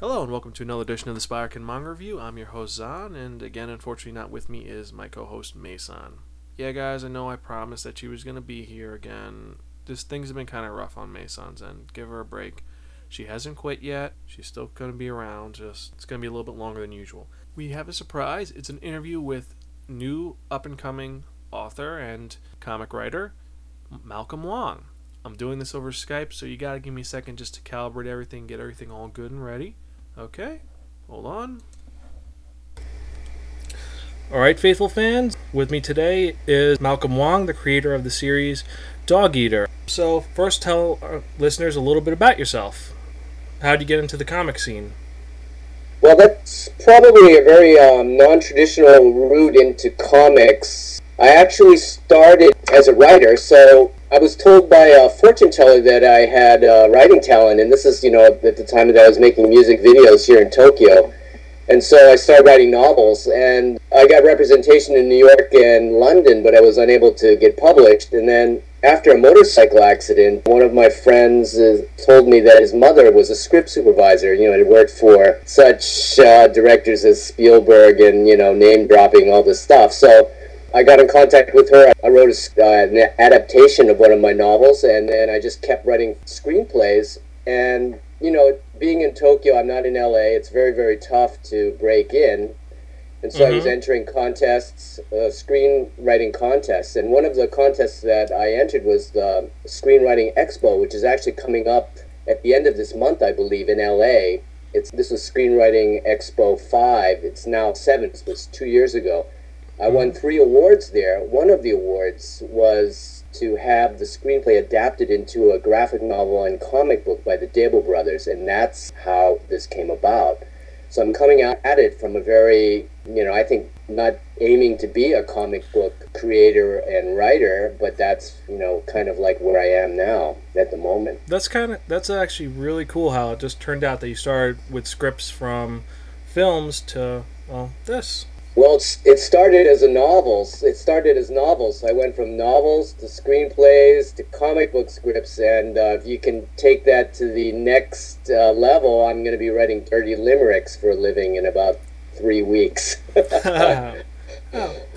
Hello and welcome to another edition of the Spiraken Manga Review. I'm your host Zan, and again, unfortunately, not with me is my co-host Mason. Yeah, guys, I know I promised that she was gonna be here again. This things have been kind of rough on Mason's end. Give her a break. She hasn't quit yet. She's still gonna be around. Just it's gonna be a little bit longer than usual. We have a surprise. It's an interview with new up and coming author and comic writer Malcolm Wong. I'm doing this over Skype, so you gotta give me a second just to calibrate everything, get everything all good and ready. Okay, hold on. All right, faithful fans, with me today is Malcolm Wong, the creator of the series Dog Eater. So, first, tell our listeners a little bit about yourself. How'd you get into the comic scene? Well, that's probably a very um, non traditional route into comics. I actually started as a writer, so I was told by a fortune teller that I had uh, writing talent, and this is, you know, at the time that I was making music videos here in Tokyo. And so I started writing novels, and I got representation in New York and London, but I was unable to get published. And then after a motorcycle accident, one of my friends uh, told me that his mother was a script supervisor, you know, had worked for such uh, directors as Spielberg and, you know, name dropping all this stuff. So I got in contact with her. I wrote a, uh, an adaptation of one of my novels, and then I just kept writing screenplays. And, you know, being in Tokyo, I'm not in LA, it's very, very tough to break in. And so mm-hmm. I was mm-hmm. entering contests, uh, screenwriting contests. And one of the contests that I entered was the Screenwriting Expo, which is actually coming up at the end of this month, I believe, in LA. It's, this was Screenwriting Expo 5. It's now 7. It was two years ago. I won three awards there. One of the awards was to have the screenplay adapted into a graphic novel and comic book by the Dabel brothers, and that's how this came about. So I'm coming out at it from a very, you know, I think not aiming to be a comic book creator and writer, but that's, you know, kind of like where I am now at the moment. That's kind of that's actually really cool how it just turned out that you started with scripts from films to well, this. Well, it started as a novels. It started as novels. I went from novels to screenplays to comic book scripts, and uh, if you can take that to the next uh, level, I'm going to be writing dirty limericks for a living in about three weeks. oh.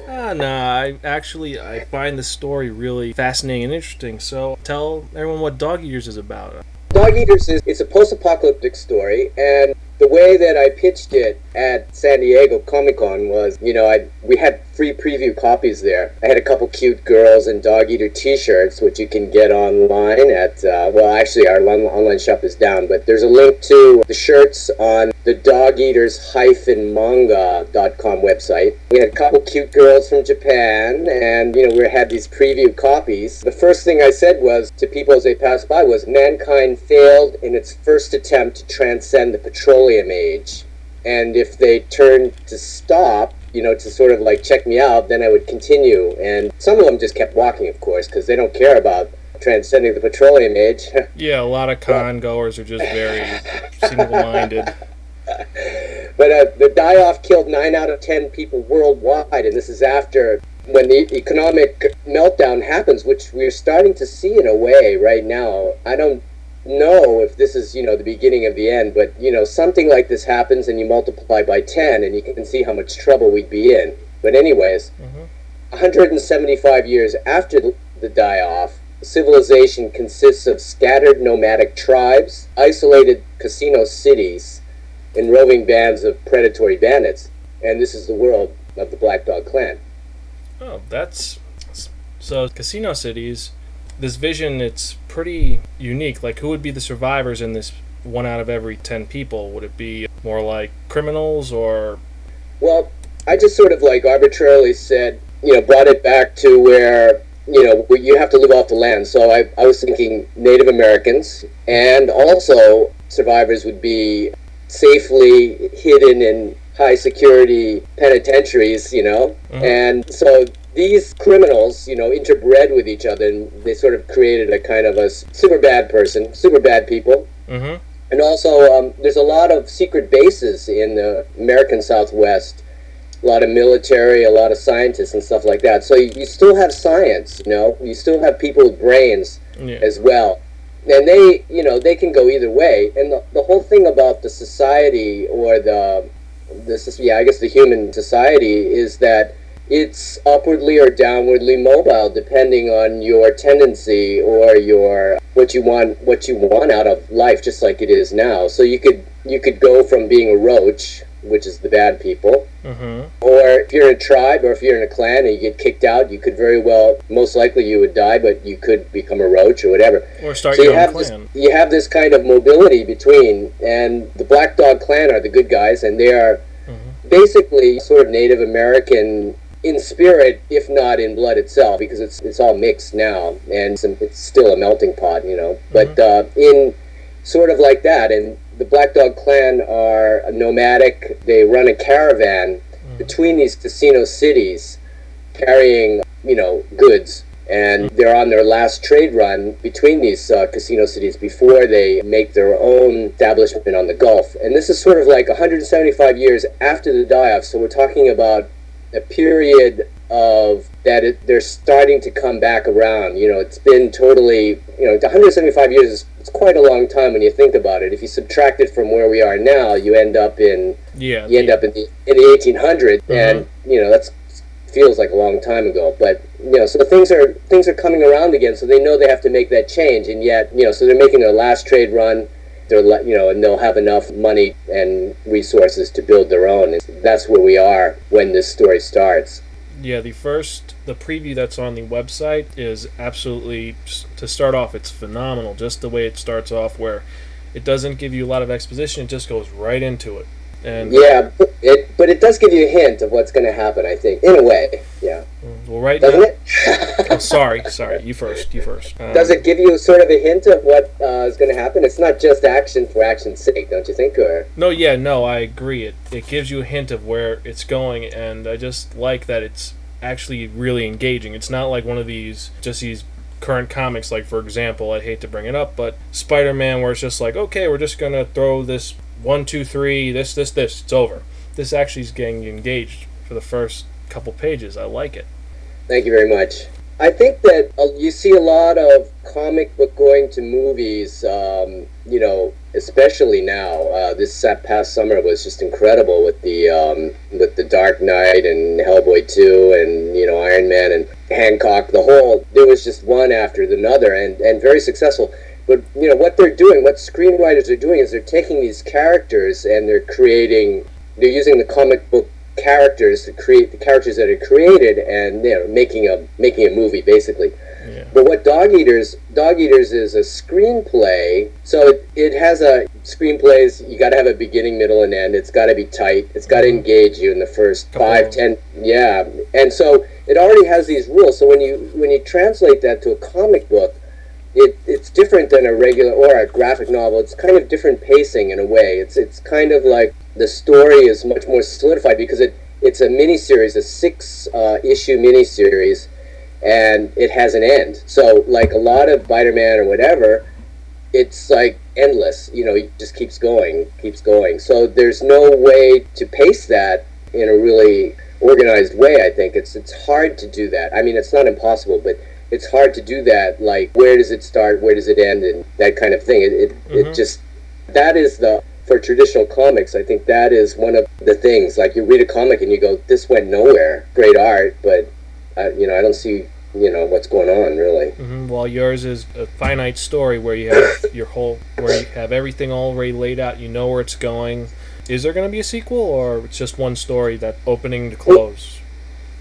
Ah, no, I actually I find the story really fascinating and interesting. So tell everyone what Dog Eaters is about. Dog Eaters is it's a post-apocalyptic story, and the way that I pitched it at San Diego Comic Con was, you know, I we had free preview copies there. I had a couple cute girls and dog eater T-shirts, which you can get online at. Uh, well, actually, our online shop is down, but there's a link to the shirts on the Dog Eaters manga.com website. We had a couple cute girls from Japan, and you know, we had these preview copies. The first thing I said was to people as they passed by was, mankind failed in its first attempt to transcend the petroleum age and if they turned to stop you know to sort of like check me out then i would continue. And some of them just kept walking of course because they don't care about transcending the petroleum age. Yeah a lot of con goers are just very single-minded. But uh, the die-off killed 9 out of 10 people worldwide and this is after when the economic meltdown happens which we're starting to see in a way right now. I don't know if this is you know the beginning of the end but you know something like this happens and you multiply by 10 and you can see how much trouble we'd be in. But anyways mm-hmm. 175 years after the die-off civilization consists of scattered nomadic tribes isolated casino cities and roving bands of predatory bandits. And this is the world of the black dog clan. Oh that's so casino cities this vision it's pretty unique. Like who would be the survivors in this one out of every 10 people? Would it be more like criminals or Well, I just sort of like arbitrarily said, you know, brought it back to where you know, you have to live off the land. So I, I was thinking Native Americans, and also survivors would be safely hidden in high security penitentiaries, you know. Mm-hmm. And so these criminals, you know, interbred with each other, and they sort of created a kind of a super bad person, super bad people. Mm-hmm. And also, um, there's a lot of secret bases in the American Southwest. A lot of military, a lot of scientists, and stuff like that. So you, you still have science, you know. You still have people with brains yeah. as well. and they you know they can go either way and the, the whole thing about the society or the this is, yeah i guess the human society is that it's upwardly or downwardly mobile depending on your tendency or your what you want what you want out of life just like it is now so you could you could go from being a roach which is the bad people. Mm-hmm. Or if you're in a tribe or if you're in a clan and you get kicked out, you could very well, most likely you would die, but you could become a roach or whatever. Or start so your you own have clan. This, you have this kind of mobility between, and the Black Dog Clan are the good guys, and they are mm-hmm. basically sort of Native American in spirit, if not in blood itself, because it's it's all mixed now, and it's still a melting pot, you know. Mm-hmm. But uh, in sort of like that, and the Black Dog Clan are nomadic. They run a caravan mm. between these casino cities, carrying you know goods, and mm. they're on their last trade run between these uh, casino cities before they make their own establishment on the Gulf. And this is sort of like 175 years after the die-off. So we're talking about a period of that it, they're starting to come back around. You know, it's been totally, you know, 175 years is it's quite a long time when you think about it. If you subtract it from where we are now, you end up in yeah, you end up in the in the 1800s, mm-hmm. and you know that's feels like a long time ago. But you know, so things are things are coming around again. So they know they have to make that change, and yet you know, so they're making their last trade run. They're you know, and they'll have enough money and resources to build their own. And that's where we are when this story starts. Yeah, the first the preview that's on the website is absolutely to start off. It's phenomenal, just the way it starts off, where it doesn't give you a lot of exposition; it just goes right into it. And yeah, it but it does give you a hint of what's going to happen. I think, in a way, yeah. Mm, well, right doesn't now, it? oh, sorry, sorry. You first. You first. Um, does it give you sort of a hint of what uh, is going to happen? It's not just action for action's sake, don't you think? Or no, yeah, no, I agree. It it gives you a hint of where it's going, and I just like that it's actually really engaging. It's not like one of these just these current comics like for example, I hate to bring it up, but Spider-Man where it's just like, okay, we're just going to throw this one, two, three, this, this, this, it's over. This actually is getting engaged for the first couple pages. I like it. Thank you very much. I think that uh, you see a lot of comic book going to movies, um, you know, especially now. Uh, this past summer was just incredible with the um, with the Dark Knight and Hellboy two and you know Iron Man and Hancock. The whole there was just one after another and and very successful. But you know what they're doing, what screenwriters are doing is they're taking these characters and they're creating. They're using the comic book characters to create the characters that are created and you know making a making a movie basically yeah. but what dog eaters dog eaters is a screenplay so it, it has a screenplays you got to have a beginning middle and end it's got to be tight it's got to mm-hmm. engage you in the first Couple five ten yeah and so it already has these rules so when you when you translate that to a comic book it, it's different than a regular or a graphic novel. It's kind of different pacing in a way. It's it's kind of like the story is much more solidified because it it's a miniseries, a six uh, issue miniseries, and it has an end. So like a lot of Spider-Man or whatever, it's like endless. You know, it just keeps going, keeps going. So there's no way to pace that in a really organized way. I think it's it's hard to do that. I mean, it's not impossible, but it's hard to do that. Like, where does it start? Where does it end? And that kind of thing. It it, mm-hmm. it just that is the for traditional comics. I think that is one of the things. Like, you read a comic and you go, "This went nowhere. Great art, but uh, you know, I don't see." You know what's going on, really. Mm-hmm. While yours is a finite story where you have your whole, where you have everything already laid out, you know where it's going. Is there going to be a sequel, or it's just one story that opening to close?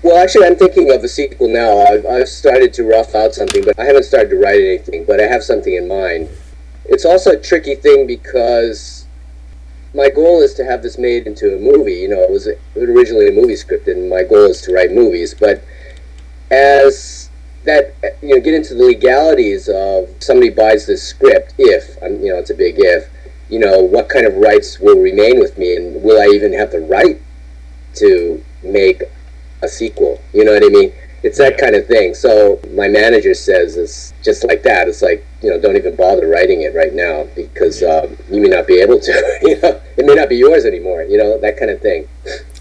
Well, actually, I'm thinking of a sequel now. I've, I've started to rough out something, but I haven't started to write anything, but I have something in mind. It's also a tricky thing because my goal is to have this made into a movie. You know, it was originally a movie script, and my goal is to write movies. But as that, you know, get into the legalities of somebody buys this script, if, I'm you know, it's a big if, you know, what kind of rights will remain with me, and will I even have the right to make a sequel. You know what I mean? It's that kind of thing. So my manager says it's just like that. It's like you know, don't even bother writing it right now because um, you may not be able to. you know, it may not be yours anymore. You know, that kind of thing.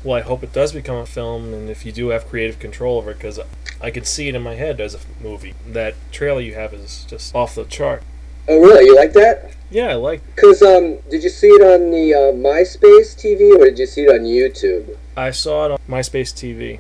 Well, I hope it does become a film, and if you do have creative control over it, because I could see it in my head as a movie. That trailer you have is just off the chart. Oh, really? You like that? Yeah, I like. Because um, did you see it on the uh, MySpace TV or did you see it on YouTube? I saw it on MySpace TV.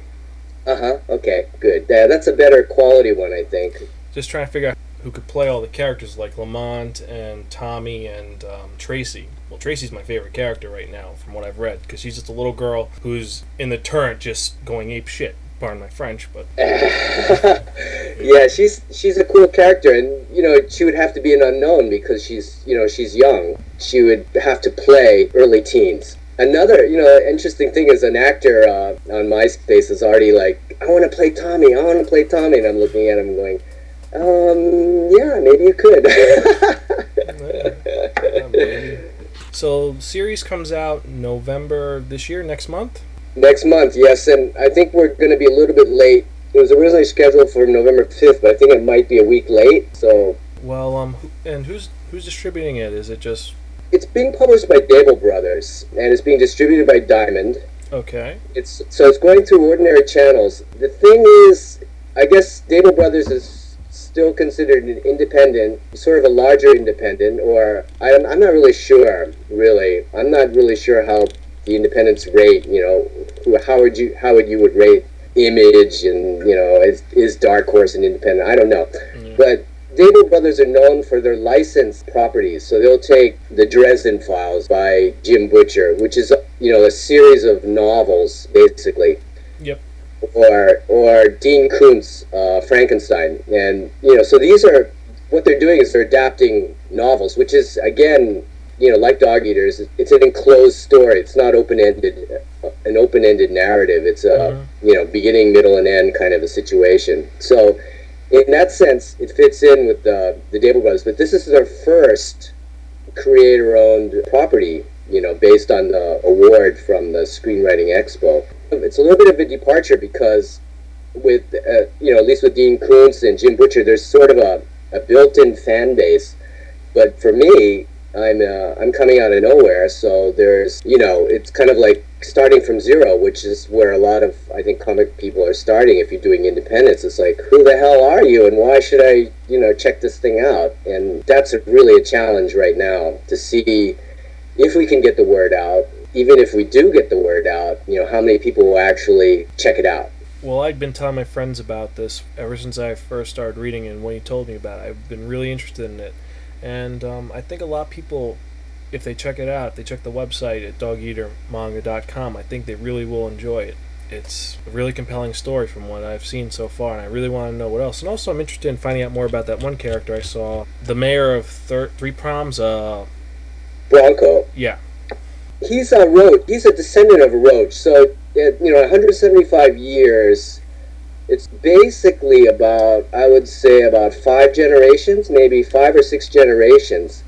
Uh huh. Okay, good. Yeah, that's a better quality one, I think. Just trying to figure out who could play all the characters like Lamont and Tommy and um, Tracy. Well, Tracy's my favorite character right now, from what I've read, because she's just a little girl who's in the turret just going ape shit. Pardon my French, but yeah, she's she's a cool character, and you know she would have to be an unknown because she's you know she's young. She would have to play early teens. Another you know interesting thing is an actor uh, on MySpace is already like, I want to play Tommy, I want to play Tommy, and I'm looking at him going, um, yeah, maybe you could. so series comes out November this year, next month. Next month, yes, and I think we're going to be a little bit late. It was originally scheduled for November fifth, but I think it might be a week late. So, well, um, and who's who's distributing it? Is it just? It's being published by Dabel Brothers, and it's being distributed by Diamond. Okay. It's so it's going through ordinary channels. The thing is, I guess Dabel Brothers is still considered an independent, sort of a larger independent, or I'm, I'm not really sure. Really, I'm not really sure how the independents rate. You know, how would you how would you would rate Image and you know is, is Dark Horse an independent? I don't know, mm-hmm. but Dabel Brothers are known for their licensed properties. So they'll take the Dresden Files by Jim Butcher, which is you know a series of novels basically. Yep. Or or Dean Koontz uh, Frankenstein, and you know so these are what they're doing is they're adapting novels, which is again you know, like Dog Eaters, it's an enclosed story. It's not open ended, an open ended narrative. It's a mm-hmm. you know beginning, middle, and end kind of a situation. So, in that sense, it fits in with the the Dabel Brothers. But this is their first creator owned property. You know, based on the award from the Screenwriting Expo. It's a little bit of a departure because with uh, you know at least with Dean Koontz and Jim Butcher, there's sort of a, a built-in fan base. But for me, I'm uh, I'm coming out of nowhere, so there's you know it's kind of like starting from zero, which is where a lot of I think comic people are starting. If you're doing independence, it's like who the hell are you, and why should I you know check this thing out? And that's a, really a challenge right now to see if we can get the word out. Even if we do get the word out, you know how many people will actually check it out. Well, I've been telling my friends about this ever since I first started reading it, and when you told me about it, I've been really interested in it and um, I think a lot of people, if they check it out, if they check the website at dogeatermanga.com, I think they really will enjoy it. It's a really compelling story from what I've seen so far, and I really want to know what else. And also, I'm interested in finding out more about that one character I saw, the mayor of thir- Three Proms. Uh, Bronco. Yeah. He's a roach. He's a descendant of a roach. So, you know, 175 years it's basically about I would say about five generations, maybe five or six generations.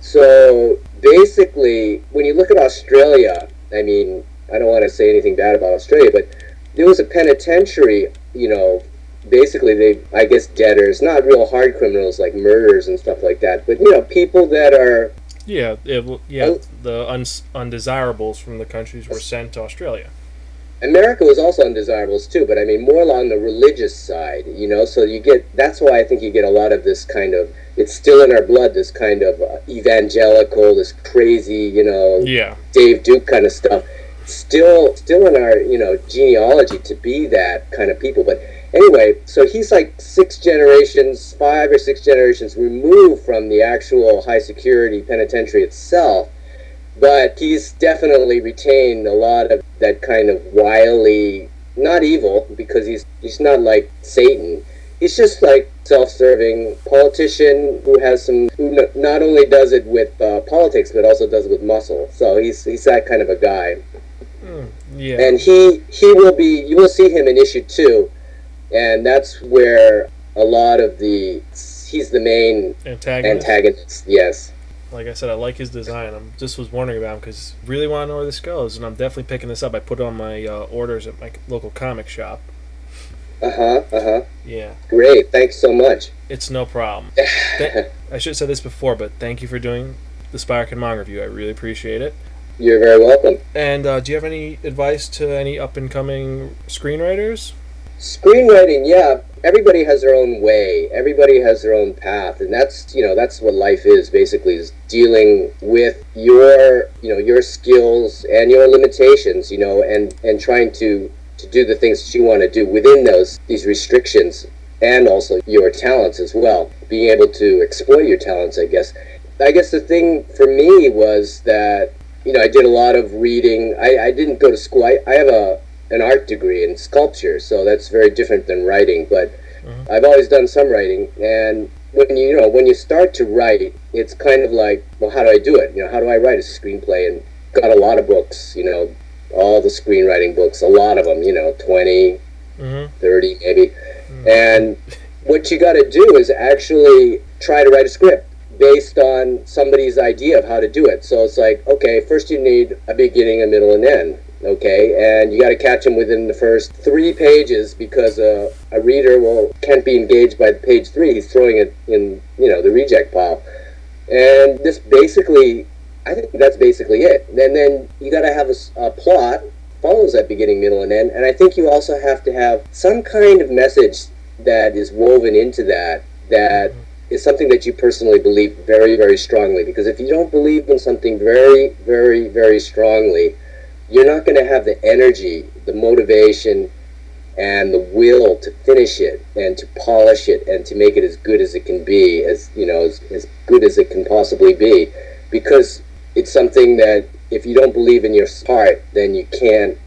So basically, when you look at Australia, I mean, I don't want to say anything bad about Australia, but there was a penitentiary, you know, basically they I guess debtors, not real hard criminals like murderers and stuff like that, but you know, people that are yeah, it, yeah, the uns- undesirables from the countries were sent to Australia. America was also undesirables too, but I mean more along the religious side, you know. So you get that's why I think you get a lot of this kind of it's still in our blood, this kind of uh, evangelical, this crazy, you know, yeah, Dave Duke kind of stuff. Still, still in our you know genealogy to be that kind of people. But anyway, so he's like six generations, five or six generations removed from the actual high security penitentiary itself but he's definitely retained a lot of that kind of wily, not evil because he's he's not like Satan. He's just like self-serving politician who has some who not only does it with uh, politics but also does it with muscle. So he's he's that kind of a guy. Mm, yeah. And he he will be you will see him in issue two, and that's where a lot of the he's the main antagonist. antagonist yes. Like I said, I like his design. I'm just was wondering about him because really want to know where this goes, and I'm definitely picking this up. I put it on my uh, orders at my local comic shop. Uh huh. Uh huh. Yeah. Great. Thanks so much. It's no problem. Th- I should have said this before, but thank you for doing the Spider Mong review. I really appreciate it. You're very welcome. And uh, do you have any advice to any up and coming screenwriters? Screenwriting, yeah, everybody has their own way. Everybody has their own path, and that's you know that's what life is basically is dealing with your you know your skills and your limitations, you know, and and trying to to do the things that you want to do within those these restrictions and also your talents as well. Being able to exploit your talents, I guess. I guess the thing for me was that you know I did a lot of reading. I, I didn't go to school. I, I have a an art degree in sculpture, so that's very different than writing. But mm-hmm. I've always done some writing, and when you, you know when you start to write, it's kind of like, well, how do I do it? You know, how do I write a screenplay? And got a lot of books, you know, all the screenwriting books, a lot of them, you know, 20, mm-hmm. 30 maybe. Mm-hmm. And what you got to do is actually try to write a script based on somebody's idea of how to do it. So it's like, okay, first you need a beginning, a middle, and end okay? And you got to catch them within the first three pages because uh, a reader will can't be engaged by page three. He's throwing it in you know the reject pile. And this basically i think that's basically it. And then you got to have a, a plot follows that beginning middle and end. And i think you also have to have some kind of message that is woven into that that is something that you personally believe very very strongly. Because if you don't believe in something very very very strongly you're not going to have the energy, the motivation, and the will to finish it and to polish it and to make it as good as it can be, as you know, as, as good as it can possibly be, because it's something that if you don't believe in your heart, then you can't.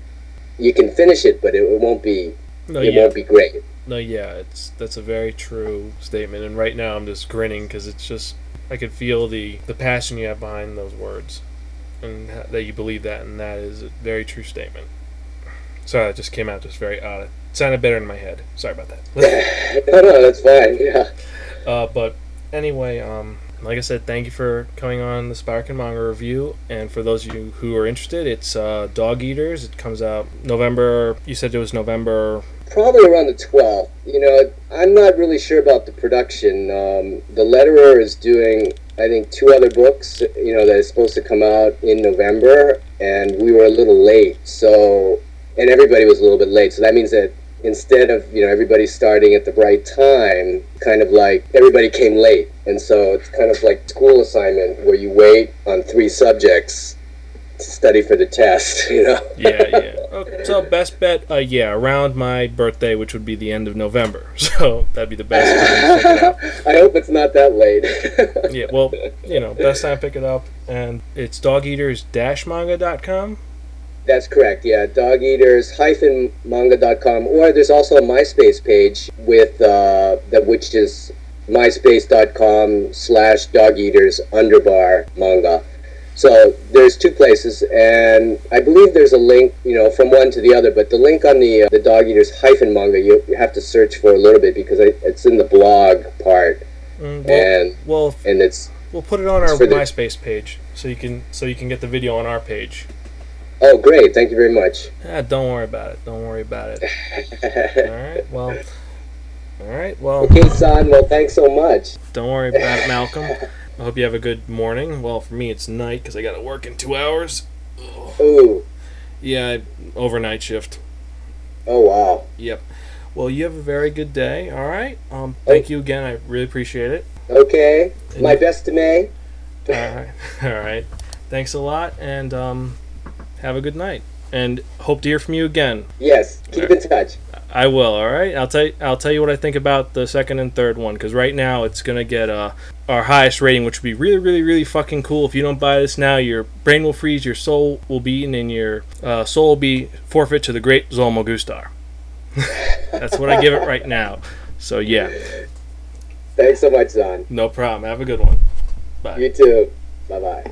You can finish it, but it, it won't be. No, it yeah. won't be great. No, yeah, it's that's a very true statement. And right now, I'm just grinning because it's just I can feel the the passion you have behind those words and that you believe that, and that is a very true statement. Sorry, that just came out just very odd. It sounded better in my head. Sorry about that. no, no, that's fine. Yeah. Uh, but anyway, um, like I said, thank you for coming on the Spark and Manga review. And for those of you who are interested, it's uh, Dog Eaters. It comes out November. You said it was November. Probably around the 12th. You know, I'm not really sure about the production. Um, the letterer is doing I think two other books, you know, that is supposed to come out in November, and we were a little late. So, and everybody was a little bit late. So that means that instead of you know everybody starting at the right time, kind of like everybody came late, and so it's kind of like school assignment where you wait on three subjects study for the test, you know. yeah, yeah. Okay. So best bet, uh, yeah, around my birthday, which would be the end of November. So that'd be the best time. I hope it's not that late. yeah, well, you know, best time to pick it up, and it's dogeaters-manga.com. That's correct. Yeah, dogeaters-manga.com, or there's also a MySpace page with uh, that which is myspace.com slash dogeaters underbar manga so there's two places, and I believe there's a link, you know, from one to the other. But the link on the uh, the Dog Eaters hyphen manga, you, you have to search for a little bit because it's in the blog part, mm, well, and well, and it's we'll put it on our MySpace page so you can so you can get the video on our page. Oh, great! Thank you very much. Ah, don't worry about it. Don't worry about it. all right. Well. All right. Well. Okay, son. Well, thanks so much. Don't worry about it, Malcolm. I hope you have a good morning. Well, for me, it's night because I got to work in two hours. Ugh. Ooh. Yeah, overnight shift. Oh wow. Yep. Well, you have a very good day. All right. Um, thank oh. you again. I really appreciate it. Okay. And My best to May. all right. All right. Thanks a lot, and um, have a good night. And hope to hear from you again. Yes. Keep right. in touch. I will. All right. I'll tell you. I'll tell you what I think about the second and third one because right now it's gonna get uh, our highest rating, which would be really, really, really fucking cool. If you don't buy this now, your brain will freeze, your soul will be eaten, and your uh, soul will be forfeit to the great Zolmo Gustar. That's what I give it right now. So yeah. Thanks so much, Zon. No problem. Have a good one. Bye. You too. Bye bye.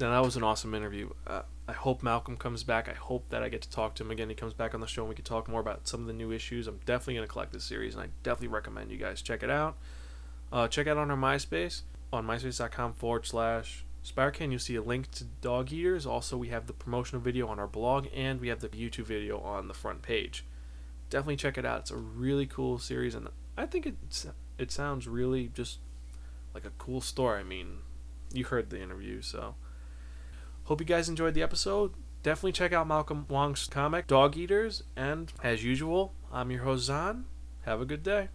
Now that was an awesome interview. Uh, I hope Malcolm comes back. I hope that I get to talk to him again. He comes back on the show and we can talk more about some of the new issues. I'm definitely going to collect this series and I definitely recommend you guys check it out. Uh, check out on our MySpace on myspace.com forward slash Spirecan. You'll see a link to Dog Eaters. Also, we have the promotional video on our blog and we have the YouTube video on the front page. Definitely check it out. It's a really cool series and I think it's, it sounds really just like a cool story. I mean, you heard the interview, so. Hope you guys enjoyed the episode. definitely check out Malcolm Wong's comic, Dog Eaters. And as usual, I'm your host, Zan. Have a good day.